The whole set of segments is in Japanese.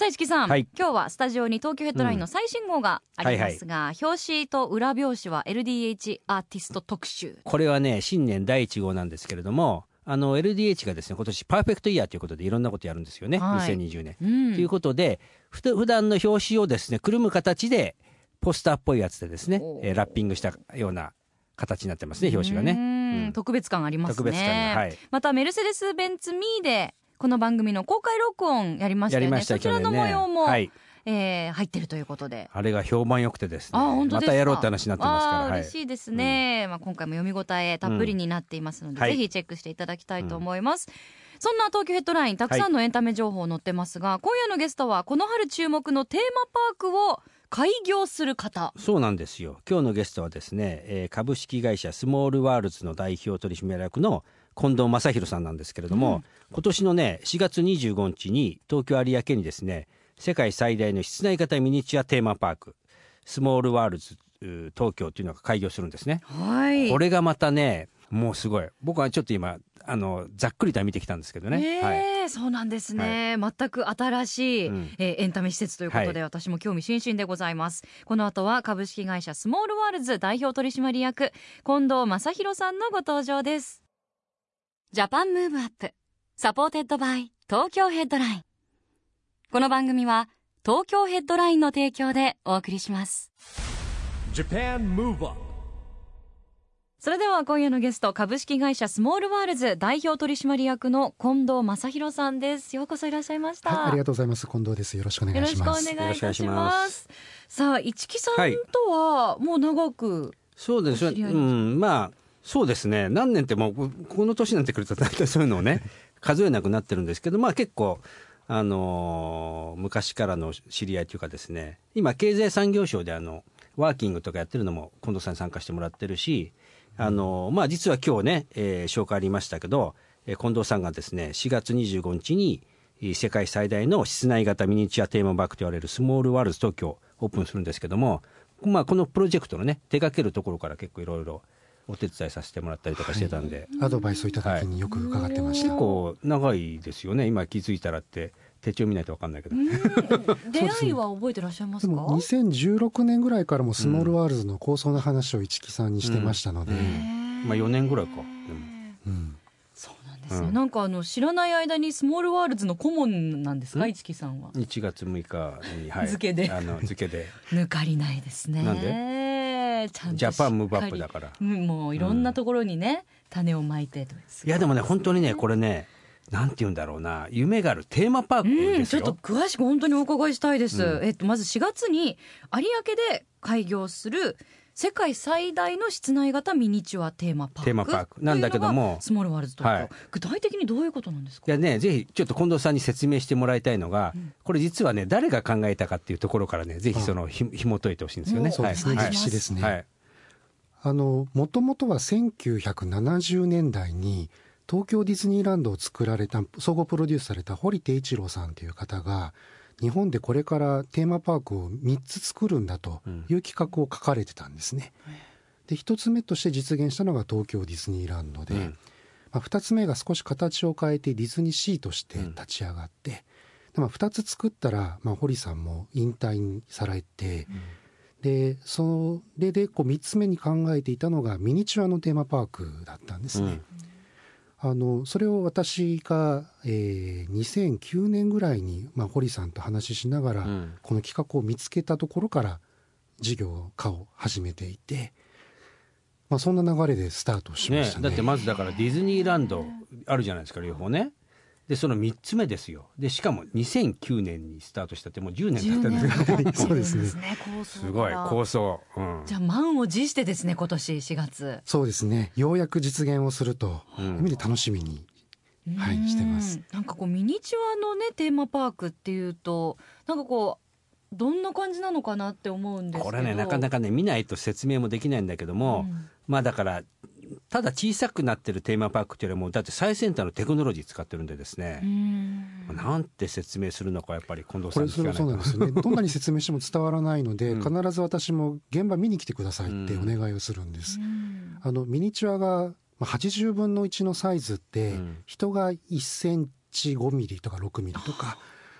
さあ市木さん、はい。今日はスタジオに東京ヘッドラインの最新号がありますが、表紙と裏表紙は LDH アーティスト特集。これはね新年第1号なんですけれどもあの LDH がですね今年パーフェクトイヤーということでいろんなことやるんですよね、はい。2020年、うん。ということでふた普段の表紙をですねくるむ形でポスターっぽいやつでですねえーラッピングしたような形になってますね表紙がね、うん。うん。特別感ありますね。特別感がはい。またメルセデス・ベンツ・ミーでこの番組の公開録音やりましたよね。そちらの模様も、はい。えー入ってるということで。あれが評判良くてですね。あ本当ですか。またやろうって話になってますから。嬉しいですね、まあ、今回も読み応えたっぷりになっていますので、うん。はい。ぜひチェックしていただきたいと思います、そんな東京ヘッドラインたくさんのエンタメ情報載ってますが、今夜のゲストはこの春注目のテーマパークを開業する方。そうなんですよ。今日のゲストはですね、えー株式会社スモールワールズの代表取締役の近藤正拡さんなんですけれども、うん。今年のね4月25日に東京有明にですね世界最大の室内型ミニチュアテーマパークスモールワールズ東京というのが開業するんですね、はい。これがまたねもうすごい。僕はちょっと今あのざっくりとは見てきたんですけどね、ねはい。えそうなんですね、全く新しい、うん。えーエンタメ施設ということで、は私も興味津々でございます。この後は株式会社スモールワールズ代表取締役近藤正拡さんのご登場です JAPAN MOVE UP SUPPORTED BY TOKYO HEADLINE この番組は東京ヘッドラインの提供でお送りします JAPAN MOVE UP それでは今夜のゲスト株式会社スモールワールズ代表取締役の近藤正拡さんですようこそいらっしゃいました、はい、ありがとうございます。近藤です。よろしくお願いします。よろしくお願いしま。ますさあ、市木さんはいとはもう長く、そうですね。うん、まあ、そうですね。何年ってもう、ここの年になってくると、大体そういうのをね、数えなくなってるんですけど、まあ結構、あのー昔からの知り合いというかですね、今、経済産業省であの、ワーキングとかやってるのも、近藤さんに参加してもらってるし、あのーまあ実は今日ね、えー紹介ありましたけど、えー近藤さんがですね、4月25日に、えー世界最大の室内型ミニチュアテーマパークと言われるスモールワールズ東京オープンするんですけども、まあ、このプロジェクトのね手掛けるところから結構いろいろお手伝いさせてもらったりとかしてたんで、アドバイスをいただきによく伺ってました。結構長いですよね。今気づいたらって手帳見ないと分かんないけど、出会いは覚えてらっしゃいますか？でも2016年ぐらいからもスモールワールズの構想の話を一木さんにしてましたので、うん。へーまあ4年ぐらいか。でも。うん。そうなんですね、うん。なんかあの知らない間にスモールワールズの顧問なんですか、うん。一木さんは。1月6日に、はい、付けで。あの付けで。抜かりないですね。なんちゃんと JAPAN MOVE UP だから。もういろんなところにね、種をまいていやでもね本当にねこれねなんて言うんだろうな。夢があるテーマパークうん、ですよ、ちょっと詳しく本当にお伺いしたいです。うん。えっと、まず4月に有明で開業する世界最大の室内型ミニチュアテーマパーク。テーマパーク。なんだけども。というのがスモールワールズと、はい。具体的にどういうことなんですか？いやね、ぜひちょっと近藤さんに説明してもらいたいのが、うん。これ実はね、誰が考えたかっていうところからね、ぜひそのひ紐解いてほしいんですよね。もそうですね、はい。歴史ですね。はい。あの、もともとは1970年代に東京ディズニーランドを作られた、総合プロデュースされた堀手一郎さんという方が、日本でこれからテーマパークを3つ作るんだという企画を書かれてたんですね。で、1つ目として実現したのが東京ディズニーランドで、うん。まあ、2つ目が少し形を変えてディズニーシーとして立ち上がって、でまあ、2つ作ったら、まあ、堀さんも引退にされて、でそれでこう3つ目に考えていたのがミニチュアのテーマパークだったんですね。あのそれを私が、えー2009年ぐらいに、まあ、堀さんと話ししながら、うんこの企画を見つけたところから事業化を始めていて、まあ、そんな流れでスタートしまねしたね。だってまずだからディズニーランドあるじゃないですか、両方ね。で、その3つ目ですよ。で、しかも2009年にスタートしたってもう10年経ったんですけど、そうですね。すごい、構想。うん。じゃあ満を持してですね今年4月。そうですね。ようやく実現をするとうん。意味で楽しみに、はいしてます。うんなんかこうミニチュアのねテーマパークっていうとなんかこうどんな感じなのかなって思うんですけど。これねなかなかね見ないと説明もできないんだけども、うん。まあだからただ小さくなってるテーマパークっていうよりもだって最先端のテクノロジー使ってるんでですねう、ん。なんて説明するのかやっぱり近藤さん聞かないと。そうなんですよね。どんなに説明しても伝わらないので、うん。必ず私も現場見に来てくださいってお願いをするんです、うん。あのミニチュアがまあ80分の1のサイズって、うん。人が1センチ5ミリとか6ミリとか、ま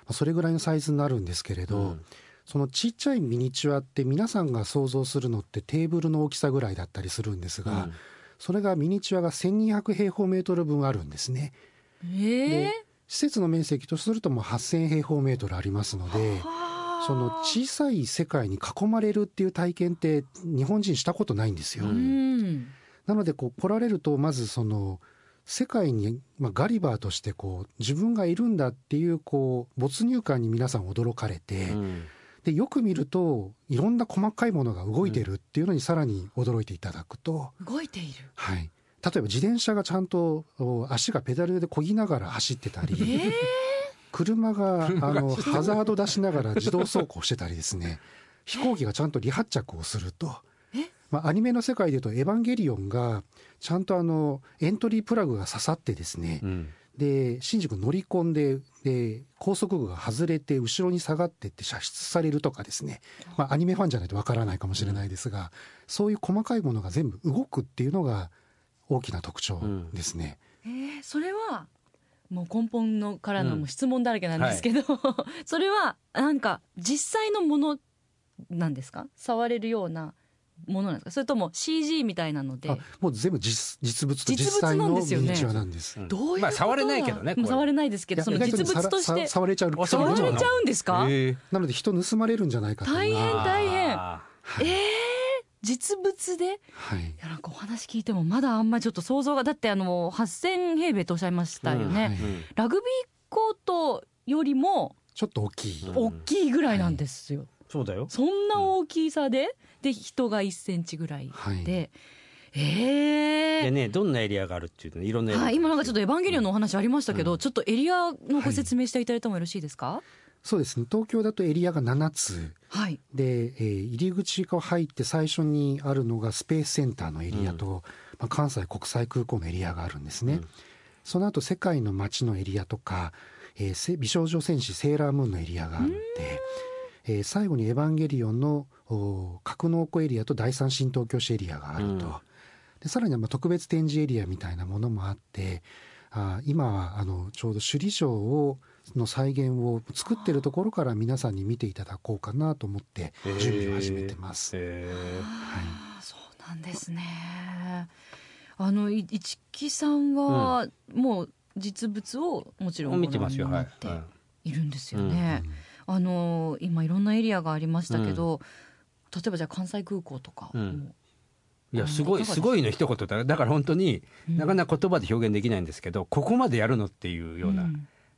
あそれぐらいのサイズになるんですけれど、うん。そのちっちゃいミニチュアって皆さんが想像するのってテーブルの大きさぐらいだったりするんですが、うんそれがミニチュアが1200平方メートル分あるんですね。ええ施設の面積とするともう8000平方メートルありますので、その小さい世界に囲まれるっていう体験って日本人したことないんですよ。うんなのでこう来られるとまずその世界に、まあ、ガリバーとしてこう自分がいるんだっていうこう没入感に皆さん驚かれて、うんでよく見るといろんな細かいものが動いてるっていうのにさらに驚いていただくと、動いている。はい、例えば自転車がちゃんとお足がペダルで漕ぎながら走ってたり、ええ車があのハザード出しながら自動走行してたりですね。飛行機がちゃんと離発着をするとえ？まあ、アニメの世界でいうと「エヴァンゲリオン」がちゃんとあのエントリープラグが刺さってですね、うんで新宿乗り込んでで高速具が外れて後ろに下がってって射出されるとかですね、まあ、アニメファンじゃないとわからないかもしれないですが、そういう細かいものが全部動くっていうのが大きな特徴ですね。えーそれはもう根本のからの質問だらけなんですけど、それはなんか実際のものなんですか？触れるようなものなんですか？それとも CG みたいなので？あもう全部実実物と実際のミなんですよね。ニチュアなんです。うんどういうことまあ触れないけどね触れないですけどその実物としてさらさ触れちゃうあ触れちゃうんですか、へえなので人盗まれるんじゃないかと。いう大変大変。あはいえー、実物で？いはい。やなんかお話聞いてもまだあんまりちょっと想像がだってあの8000平米とおっしゃいましたよね、はい。ーうんラグビーコートよりもちょっと大きい、うん大きいぐらいなんですよ、そうだよ。そんな大きさで？で人が1センチぐらいはい。で、えー。でねどんなエリアがあるっていうの？いろんなエリア。はい、今なんかちょっとエヴァンゲリオンのお話ありましたけど、うん。ちょっとエリアのご説明していただいてもよろしいですか？そうですね。東京だとエリアが7つ。はい、で、えー入り口から入って最初にあるのがスペースセンターのエリアと、まあ、関西国際空港のエリアがあるんですね、うん。その後世界の街のエリアとか、えーせ美少女戦士セーラームーンのエリアがあって、えー最後にエヴァンゲリオンのお格納庫エリアと第三新東京市エリアがあると、うん。でさらにはまあ特別展示エリアみたいなものもあってあー今はあのちょうど首里城をの再現を作ってるところから皆さんに見ていただこうかなと思って準備を始めてます。へえあーそうなんですね。あのい市木さんはもう実物をもちろんご見てますよ。はないってはいるんですよね、あの今いろんなエリアがありましたけど、例えばじゃあ関西空港とか、うん。いやすごいすごいの一言だだから本当にうん。なかなか言葉で表現できないんですけどここまでやるのっていうような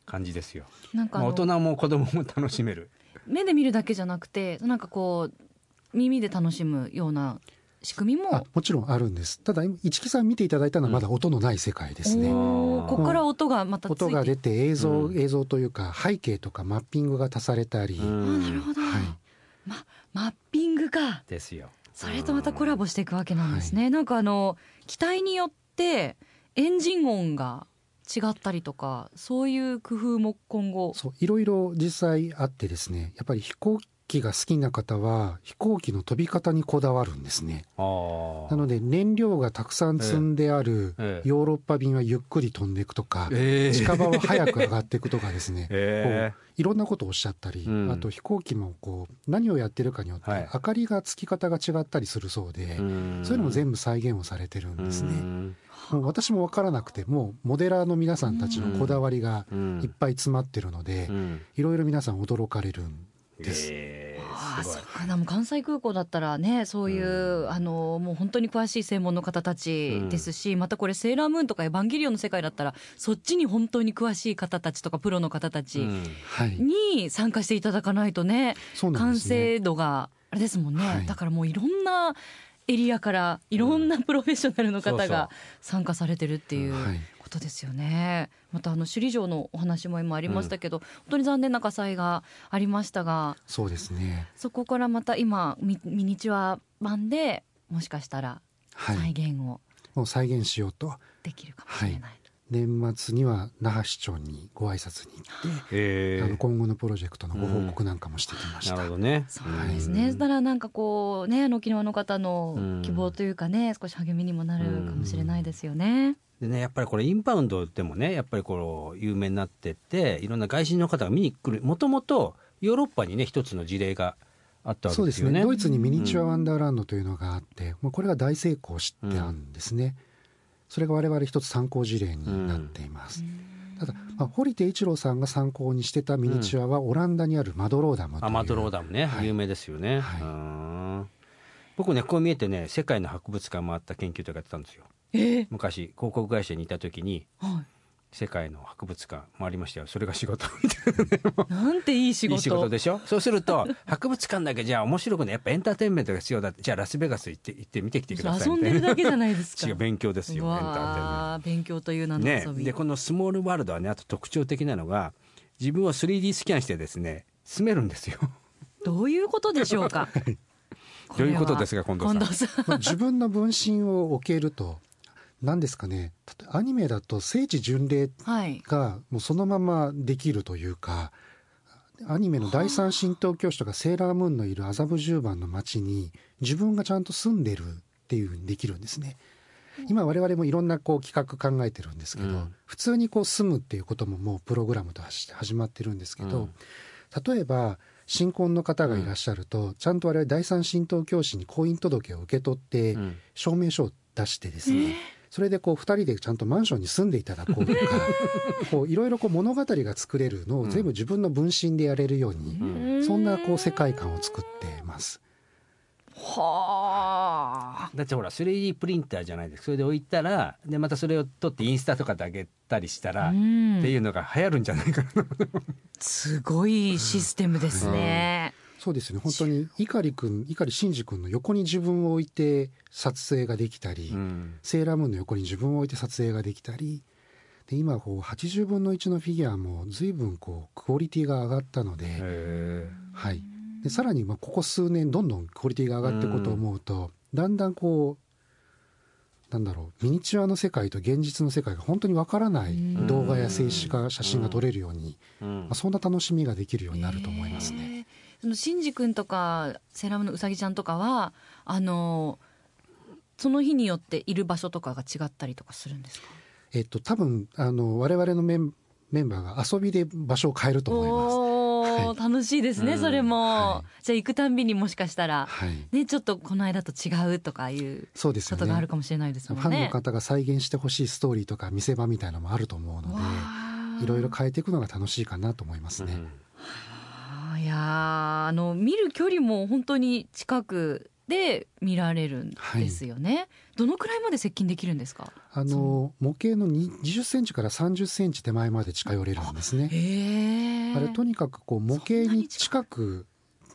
感じですよ、なんか大人も子供も楽しめる。目で見るだけじゃなくてなんかこう耳で楽しむような仕組みあももちろんあるんです。ただ市木さん見ていただいたのはまだ音のない世界ですね、おー。ここから音がまたついて。音が出て映像、うん。映像というか背景とかマッピングが足されたり、あなるほど、はい。ま、マッピングかですよ。それとまたコラボしていくわけなんですね、なんかあの機体によってエンジン音が違ったりとかそういう工夫も今後。そういろいろ実際あってですねやっぱり飛行機が好きな方は飛行機の飛び方にこだわるんですね。なので燃料がたくさん積んであるええ。ヨーロッパ便はゆっくり飛んでいくとか、ええ。近場は早く上がっていくとかですね、えこういろんなことをおっしゃったり、うんあと飛行機もこう何をやってるかによってはい。明かりがつき方が違ったりするそうで、そういうのも全部再現をされてるんですね。もう私も分からなくてもうモデラーの皆さんたちのこだわりがいっぱい詰まってるので、いろいろ皆さん驚かれるんです。ええああすごい。そうかなもう関西空港だったらねそういう、あのもう本当に詳しい専門の方たちですし、またこれセーラームーンとかエヴァンゲリオンの世界だったらそっちに本当に詳しい方たちとかプロの方たちうん。はい、に参加していただかないとね、そうなん完ですね。成度があれですもんね、はい。だからもういろんなエリアからいろんなプロフェッショナルの方が参加されてるっていうはいこことですよね。またあの首里城のお話も今ありましたけど、本当に残念な火災がありましたがそうですね。そこからまた今ミミニチュア版でもしかしたらはい。再現をもう再現しようと。できるかもしれない、年末には那覇市長にご挨拶に行って、へあの今後のプロジェクトのご報告なんかもしてきました、なるほどね。そうですね、そしたらなんかこうねあの沖縄の方の希望というかね、少し励みにもなるかもしれないですよね。でね、やっぱりこれインバウンドでもねやっぱりこう有名になってっていろんな外人の方が見に来る。もともとヨーロッパにね一つの事例があったわけですよね。ですね。ドイツにミニチュアワンダーランドというのがあって、もうこれが大成功してたんですね、それが我々一つ参考事例になっています、ただ、まあ、堀手一郎さんが参考にしてたミニチュアはオランダにあるマドローダムという。アマドローダムね、はい。有名ですよね。はい。僕ねこう見えてね世界の博物館回った研究とかやってたんですよ。えー。昔広告会社にいた時には世界の博物館回りましたよ。それが仕事。みたいなねい、なんていい仕事。いい仕事でしょ？そうすると 博物館だけじゃあ面白くない。やっぱエンターテインメントが必要だって。じゃあラスベガス行って行って見てきてください遊んでるだけじゃないですか。違う勉強ですようエンターテインメント。勉強という名のね遊び。でこのスモールワールドはねあと特徴的なのが自分を 3D スキャンしてですね住めるんですよ。どういうことでしょうか？どういうことですか近藤さん。さん。まあ自分の分身を置けると何ですかね。例えばアニメだと聖地巡礼はい。がもうそのままできるというかアニメの第三神道教師とかセーラームーンのいる麻布十番の町に自分がちゃんと住んでるっていうふうにできるんですね。今我々もいろんなこう企画考えてるんですけど、うん。普通にこう住むっていうことももうプログラムとして始まってるんですけど、例えば新婚の方がいらっしゃると、ちゃんと我々第三神道教師に婚姻届を受け取って、うん。証明書を出してですね、それでこう2人でちゃんとマンションに住んでいただこうとか こういろいろこう物語が作れるのを全部自分の分身でやれるように、そんなこう世界観を作ってます。はあ。だってほら 3D プリンターじゃないですかそれで置いたらでまたそれを撮ってインスタとかで上げたりしたら、うんっていうのが流行るんじゃないかなすごいシステムですね。そうですね。本当に碇君碇シンジ君の横に自分を置いて撮影ができたり、うん。セーラームーンの横に自分を置いて撮影ができたりで今こう80分の1のフィギュアも随分こうクオリティが上がったので、へはい、でさらにまあここ数年どんどんクオリティが上がっていくことを思うと、だんだんこうなんだろうミニチュアの世界と現実の世界が本当にわからない動画や静止画写真が撮れるように、まあ、そんな楽しみができるようになると思いますね。そのシンジ君とかセーラームのうさぎちゃんとかはあのその日によっている場所とかが違ったりとかするんですか？えっと多分あの我々のメンメンバーが遊びで場所を変えると思います。おお、は楽しいですね、うんそれも、はじゃあ行くたんびにもしかしたら、はい、ねちょっとこの間と違うとかいうそうですよね。ことがあるかもしれないですファンのもんね。方が再現してほしいストーリーとか見せ場みたいなのもあると思うのわであいろいろ変えていくのが楽しいかなと思いますね。うんいやーあの見る距離も本当に近くで見られるんですよね、どのくらいまで接近できるんですか？あの模型の20センチから30センチ手前まで近寄れるんですね。あれとにかくこう模型に近く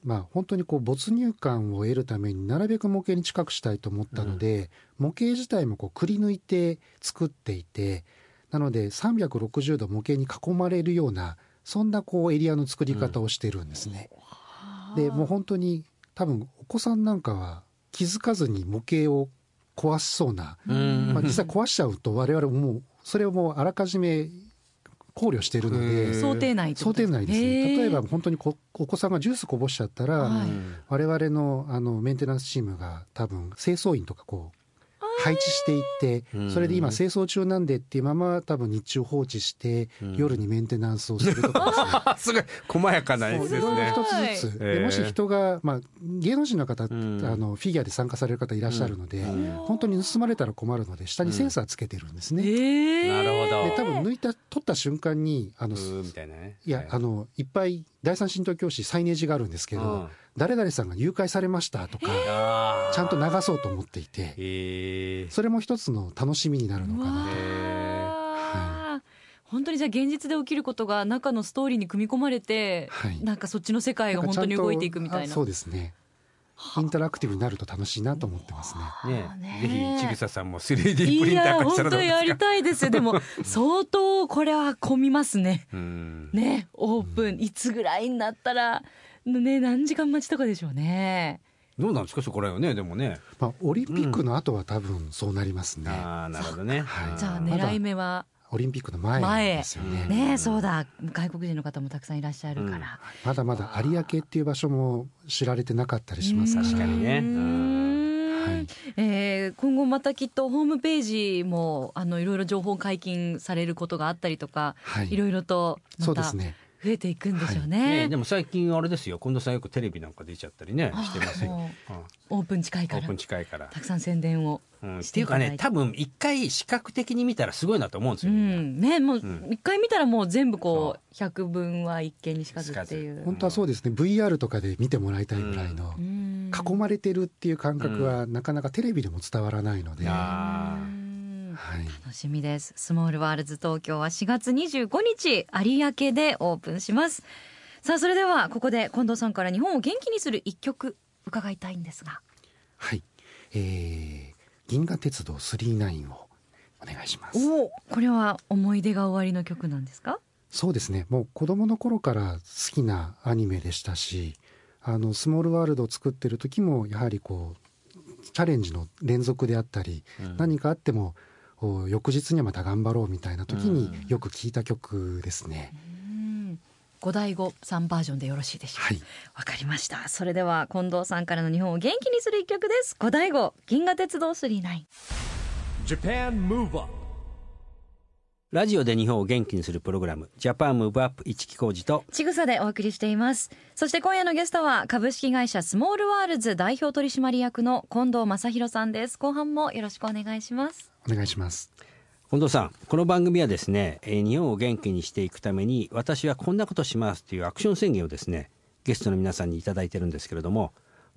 まあ本当にこう没入感を得るためになるべく模型に近くしたいと思ったので、模型自体もこうくり抜いて作っていてなので360度模型に囲まれるようなそんなこうエリアの作り方をしてるんですね。でもう本当に多分お子さんなんかは気づかずに模型を壊しそうな、うん。まあ、実際壊しちゃうと我々もうそれをもうあらかじめ考慮しているのへでー想定内想定内ですへねー。例えば本当にこお子さんがジュースこぼしちゃったら、はい。我々のあのメンテナンスチームが多分清掃員とかこう配置していってうん。それで今清掃中なんでっていうまま多分日中放置してうん。夜にメンテナンスをするとか。ですねあすごい細やかなやつですね。そうい。ろい。ろ一つずつ、でもし人が、まあ、芸能人の方、ん。あのフィギュアで参加される方いらっしゃるので、うん。本当に盗まれたら困るので下にセンサーつけてるんですね、なるほど。で多分抜いた取った瞬間にあの、いなね。いや、あのいっぱい第三神道教師サイネージがあるんですけど、うん誰々さんが誘拐されましたとか、ちゃんと流そうと思っていて、それも一つの楽しみになるのかなと。本当にじゃあ現実で起きることが中のストーリーに組み込まれて、はい。なんかそっちの世界が本当に動いていくみたいな。あそうですね。インタラクティブになると楽しいなと思ってますね。ねぜひちぐささんも 3D プリンター化したらどう本当やりですかたいですよ。でも 相当これは混みますね。うんねオープン。いつぐらいになったらね何時間待ちとかでしょうね。どうなんですか？そこらよねでもね。まあ、オリンピックの後は多分そうなりますね。ああなるほどね。はい。うん。じゃあ狙い目は？オリンピックの前ですよね。前ねそうだ。外国人の方もたくさんいらっしゃるから、まだまだ有明っていう場所も知られてなかったりしますから。確かにね。はい。えー今後またきっとホームページもあのいろいろ情報解禁されることがあったりとか、はい。いろいろとまた増そうですね。えていくんでしょうね。ね。でも最近あれですよ。近藤さんよくテレビなんか出ちゃったりねあしてますよ、んうオープン近いから。オープン近いから、たくさん宣伝をうん、っしてて。いうかね多分一回視覚的に見たらすごいなと思うんですうよ、みんねもううん。一回見たらもう全部こう百分は一見にしかずっていう。本当はそうですね。VR とかで見てもらいたいぐらいのうん。囲まれてるっていう感覚はなかなかテレビでも伝わらないので。いやはうんい。楽しみですスモールワールズ東京は4月25日有明でオープンしますさあそれではここで近藤さんから日本を元気にする一曲伺いたいんですがはい。えー、銀河鉄道39をお願いします。おおこれは思い出が終わりの曲なんですか？そうですね。もう子供の頃から好きなアニメでしたし、あのスモールワールドを作ってる時もやはりこうチャレンジの連続であったり、うん何かあってもお翌日にはまた頑張ろうみたいな時にうん。よく聞いた曲ですね。うん。五代五三バージョンでよろしいでしょう。かはい。わかりました。それでは近藤さんからの日本を元気にする一曲です。五代五。銀河鉄道39 Japan Move Up ラジオで日本を元気にするプログラムジャパンムーブアップ一木工事とちぐさでお送りしています。そして今夜のゲストは株式会社スモールワールズ代表取締役の近藤正弘さんです。後半もよろしくお願いします。お願いします。近藤さんこの番組はですね、えー日本を元気にしていくために私はこんなことしますというアクション宣言をですねゲストの皆さんにいただいてるんですけれども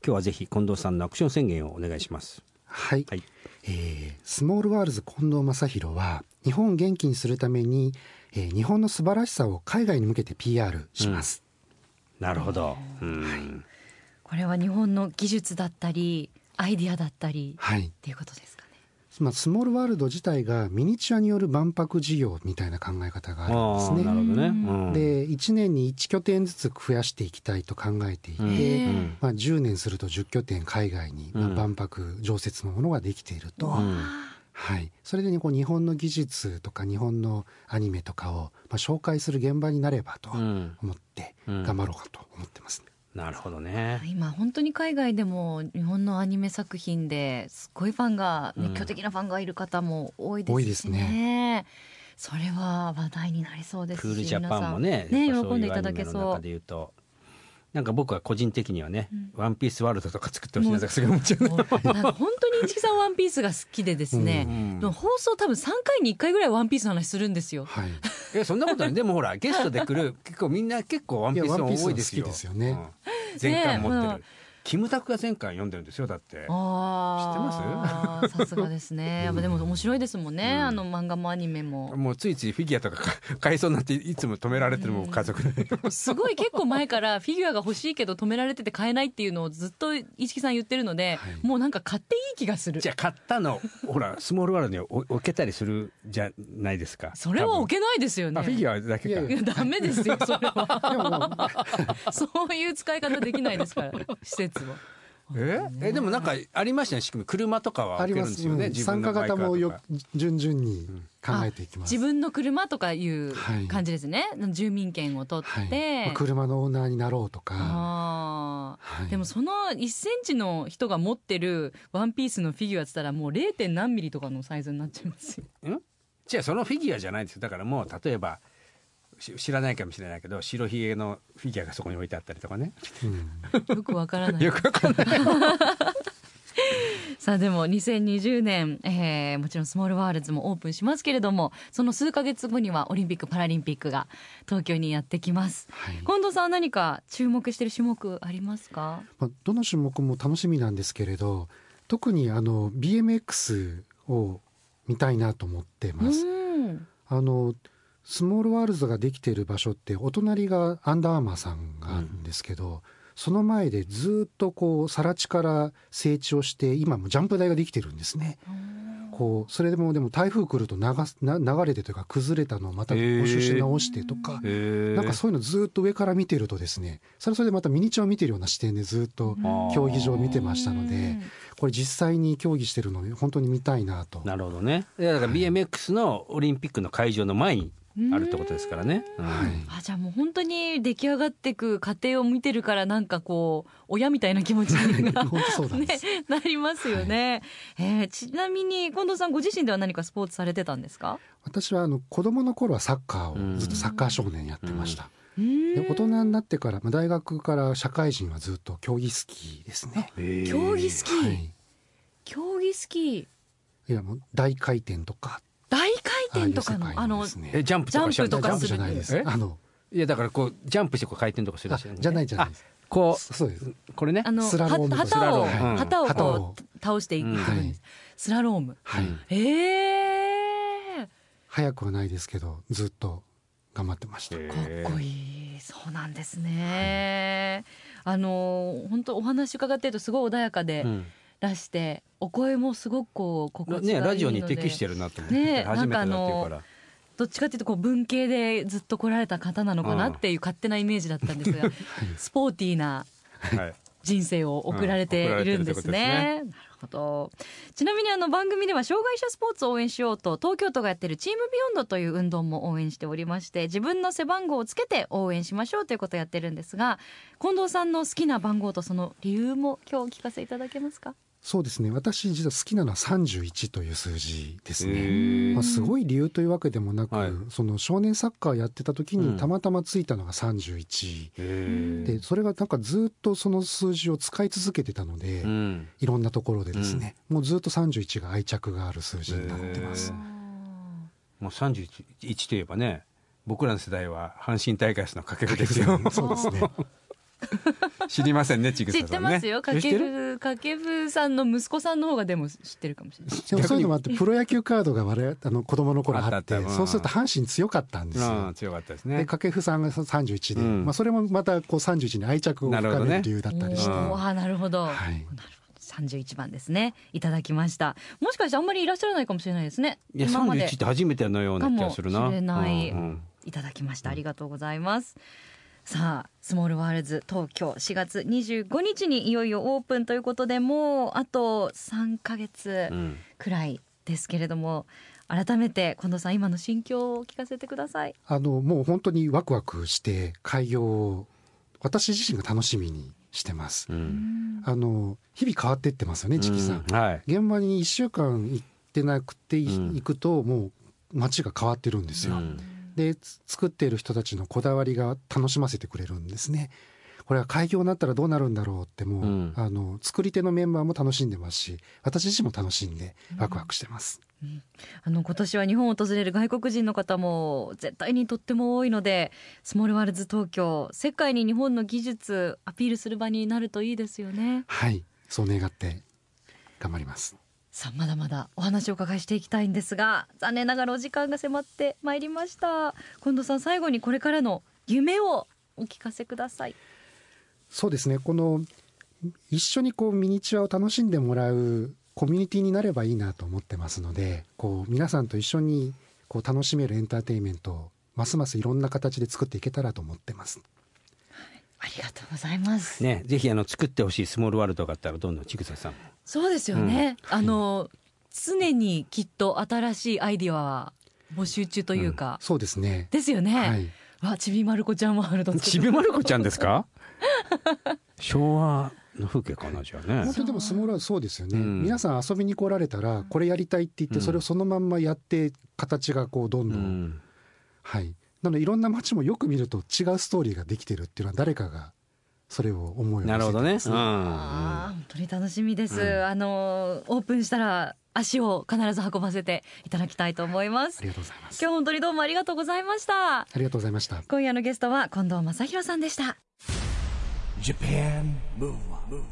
今日はぜひ近藤さんのアクション宣言をお願いしますはい。はい。えースモールワールズ近藤正弘は日本を元気にするために、えー日本の素晴らしさを海外に向けて PR します。なるほど。うん。これは日本の技術だったりアイディアだったりはい。っていうことですまあ、スモールワールド自体がミニチュアによる万博事業みたいな考え方があるんあですね。ーなるほどね、うん、で1年に1拠点ずつ増やしていきたいと考えていて、うん。まあ、10年すると10拠点海外に、まあうん。万博常設のものができていると、うん。はい、それで、ね、こう日本の技術とか日本のアニメとかを、まあ、紹介する現場になればとうん。思ってうん。頑張ろうかと思ってます、なるほどね。今本当に海外でも日本のアニメ作品ですごいファンが熱狂的なファンがいる方も多いですしね,、多いですね。それは話題になりそうです。しクールジャパンもね皆さん。ね喜んでいただけそう。中で言うと。なんか僕は個人的にはね、うん。ワンピースワールドとか作ってほしいなとかすごい思っちゃうもうなんか本当に市木さん。ワンピースが好きでですね、うんでも放送多分3回に1回ぐらいワンピースの話するんですよ。はい、いやそんなことない。でもほらゲストで来る結構みんな結構ワンピース多いですよ。ですよね。うん。全巻持ってる、ねえキムタクが全巻読んでるんですよだって。ああ さすがですね。やっぱでも面白いですもんね、うん。あの漫画もアニメも。もうついついフィギュアとかか買いそうになっていつも止められてるもん家族で。すごい結構前からフィギュアが欲しいけど止められてて買えないっていうのをずっと一木さん言ってるので、はい。もうなんか買っていい気がする。じゃあ買ったのほらスモールワールドに置置けたりするじゃないですか。それは置けないですよね。あフィギュアだけか。いやいいやダメですよそれは。そういう使い方できないですから施設はえ？えでもなんかありましたね仕組み。車とかはありますよね、自分参加型もよ順々に考えていきます、自分の車とかいうはい感じですね、住民権を取はい。って、まあ車のオーナーになろうとか。はい。でもその1センチの人が持ってるワンピースのフィギュアっつったらもう 0. 点何ミリとかのサイズになっちゃいますよ。じゃあそのフィギュアじゃないんですよ。だからもう例えばし知らないかもしれないけど白ひげのフィギュアがそこに置いてあったりとかね。うん。よくわからない。よくわかんない。さあでも2020年、えーもちろんスモールワールズもオープンしますけれどもその数ヶ月後にはオリンピック・パラリンピックが東京にやってきます。はい。近藤さんは何か注目している種目ありますか？まあ、どの種目も楽しみなんですけれど特にあの BMX を見たいなと思ってます。うん。あのスモールワールズができている場所ってお隣がアンダーアーマーさんがあるんですけど、その前でずっとこう更地から整地をして今もジャンプ台ができてるんですね。こうそれでもでも台風来ると流すな流れてというか崩れたのをまた補修し直してとか、へえなんかそういうのずっと上から見てるとですねそれはそれでまたミニチュアを見てるような視点でずっと競技場を見てましたのでこれ実際に競技してるのを本当に見たいなと。なるほどね。だから BMX のオリンピックの会場の前にあるってことですからね、うん。はい。あじゃあもう本当に出来上がっていく過程を見てるからなんかこう親みたいな気持ちが本当そうなね、なりますよね、えーちなみに近藤さんご自身では何かスポーツされてたんですか？私はあの子供の頃はサッカーをずっとサッカー少年やってました。で大人になってから、まあ、大学から社会人はずっと競技スキーですね。競技スキー、はい、競技スキー。いやもう大回転とか大回転とかのあのジャンプとかジャンプじゃないです。え？あのいやだからこうジャンプしてこう回転とかするあじゃないじゃないです。あこそうです。うこれね。あのスラロームは旗を、旗をこう倒していくスラローム。ええ早くはないですけどずっと頑張ってました。かっこいい。そうなんですね、あの本当お話伺ってるとすごい穏やかでうんらして、お声もすごくこう心地がいいので。ねラジオに適してるなと思って、ね初めてだっていうかからどっちかっていうとこう文系でずっと来られた方なのかなっていう勝手なイメージだったんですが、スポーティーなはい人生を送られているんですね。うんなるほど。ちなみにあの番組では障害者スポーツを応援しようと東京都がやってるチームビヨンドという運動も応援しておりまして自分の背番号をつけて応援しましょうということをやってるんですが近藤さんの好きな番号とその理由も今日お聞かせいただけますか？そうですね。私実は好きなのは31という数字ですね。まあ、すごい理由というわけでもなく、はい。その少年サッカーやってた時うん。にたまたまついたのが31、へでそれがなんかずっとその数字を使い続けてたので、えうん。いろんなところでですね、もうずっと31が愛着がある数字になってます。へ。もう31といえばね僕らの世代は阪神タイガースの掛布ですよ。そうですね。知りませんねちぐ知ってささんね。ますよ。掛知ってる？布掛布さんの息子さんの方がでも知ってるかもしれない。でもそういうのもあってプロ野球カードが我々あの子供の頃あってそうすると阪神強かったんですよ。うん強かったですでね掛布さんが31で、うん。まあ、それもまたこう31に愛着を深める理由だったりして、なるほどね。おーあーなるほど、はい。なるほど。31番ですね。いただきました。もしかしてあんまりいらっしゃらないかもしれないですね。いや今まで。31って初めてのような気がするな。かもしれない。うん。うん。いただきました。ありがとうございますさあスモールワールズ東京4月25日にいよいよオープンということでもうあと3ヶ月うんくらいですけれども、改めて近藤さん今の心境を聞かせてくださいあのもう本当にワクワクして開業を私自身が楽しみにしてます。うんあの日々変わってってますよね、チキさん。うんはい現場に1週間行ってなくて、いうん行くともう街が変わってるんですよ。うんでつ作っている人たちのこだわりが楽しませてくれるんですね。これは開業になったらどうなるんだろうってもう、うんあの作り手のメンバーも楽しんでますし私自身も楽しんでワクワクしてます。あの今年は日本を訪れる外国人の方も絶対にとっても多いのでスモールワールズ東京世界に日本の技術アピールする場になるといいですよねはいそう願って頑張ります。さあまだまだお話をお伺いしていきたいんですが残念ながらお時間が迫ってまいりました。近藤さん最後にこれからの夢をお聞かせください。そうですね。この一緒にこうミニチュアを楽しんでもらうコミュニティになればいいなと思ってますのでこう皆さんと一緒にこう楽しめるエンターテインメントをますますいろんな形で作っていけたらと思ってます。ありがとうございます、ねぜひあの作ってほしいスモールワールドがあったらどんどんちぐささん。もそうですよね、あの常にきっと新しいアイディアは募集中というか、そうですね。ですよね、はい。わちびまる子ちゃんワールド作って。ちびまる子ちゃんですか？昭和の風景かなじゃあね。本当にでもスモールはそうですよね、うん皆さん遊びに来られたらこれやりたいって言ってうん。それをそのまんまやって形がこうどんうどん、ん。はい。なのでいろんな街もよく見ると違うストーリーができてるっていうのは誰かがそれを思いをなるほどね。寄せてますあー本当に楽しみです、うん。あのオープンしたら足を必ず運ばせていただきたいと思います。ありがとうございます。今日本当にどうもありがとうございました。ありがとうございました。今夜のゲストは近藤正弘さんでした。Japan Move Up,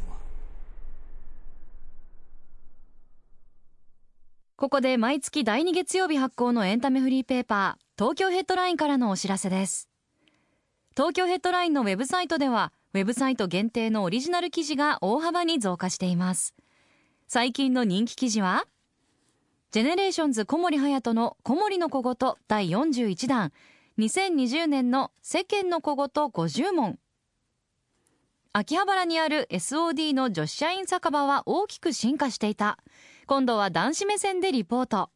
ここで毎月第2月曜日発行のエンタメフリーペーパー東京ヘッドラインからのお知らせです。東京ヘッドラインのウェブサイトではウェブサイト限定のオリジナル記事が大幅に増加しています。最近の人気記事はジェネレーションズ小森隼人の小森の小言第41弾。2020年の世間の小言50問。秋葉原にある SOD の女子社員酒場は大きく進化していた。今度は男子目線でリポート。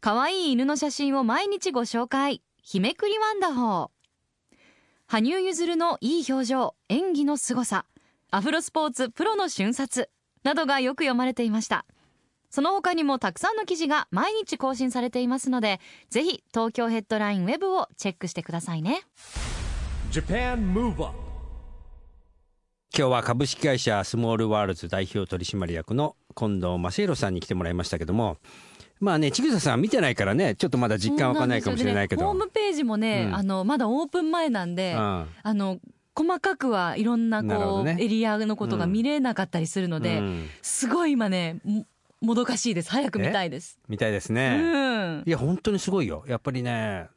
可愛い犬の写真を毎日ご紹介。日めくりワンダホー。羽生結弦のいい表情演技の凄さアフロスポーツプロの瞬殺などがよく読まれていました。その他にもたくさんの記事が毎日更新されていますのでぜひ東京ヘッドラインウェブをチェックしてくださいね。Japan Move Up 今日は株式会社スモールワールズ代表取締役の近藤正弘さんに来てもらいましたけどもまあね、ちぐささん見てないからね、ちょっとまだ実感わかんないかもしれないけど。ホームページもね、うんあの、まだオープン前なんで、うんあの、細かくはいろんなこう、ねエリアのことが見れなかったりするので、うんすごい今ね、ももどかしいです。早く見たいです。みたいですうね。ん。いや、本当にすごいよ。やっぱりね、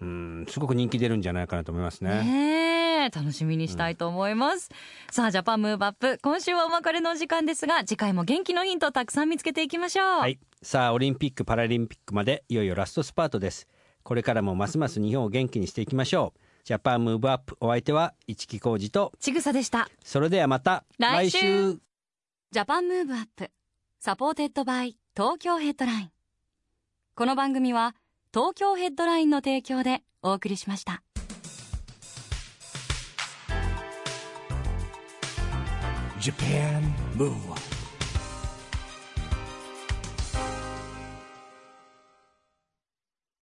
うん、すごく人気出るんじゃないかなと思いますね。ねえ、楽しみにしたいと思います。さあ、 JAPAN MOVE UP、今週はお別れのお時間ですが、次回も元気のヒントをたくさん見つけていきましょう。はい。さあ、オリンピック・パラリンピックまでいよいよラストスパートです。これからもますます日本を元気にしていきましょう。 JAPAN MOVE UP お相手は一木広治と、ちぐさでした。それではまた来週 JAPAN MOVE UP supported by 東京ヘッドラインこの番組は東京ヘッドラインの提供でお送りしました Japan Moonwalk.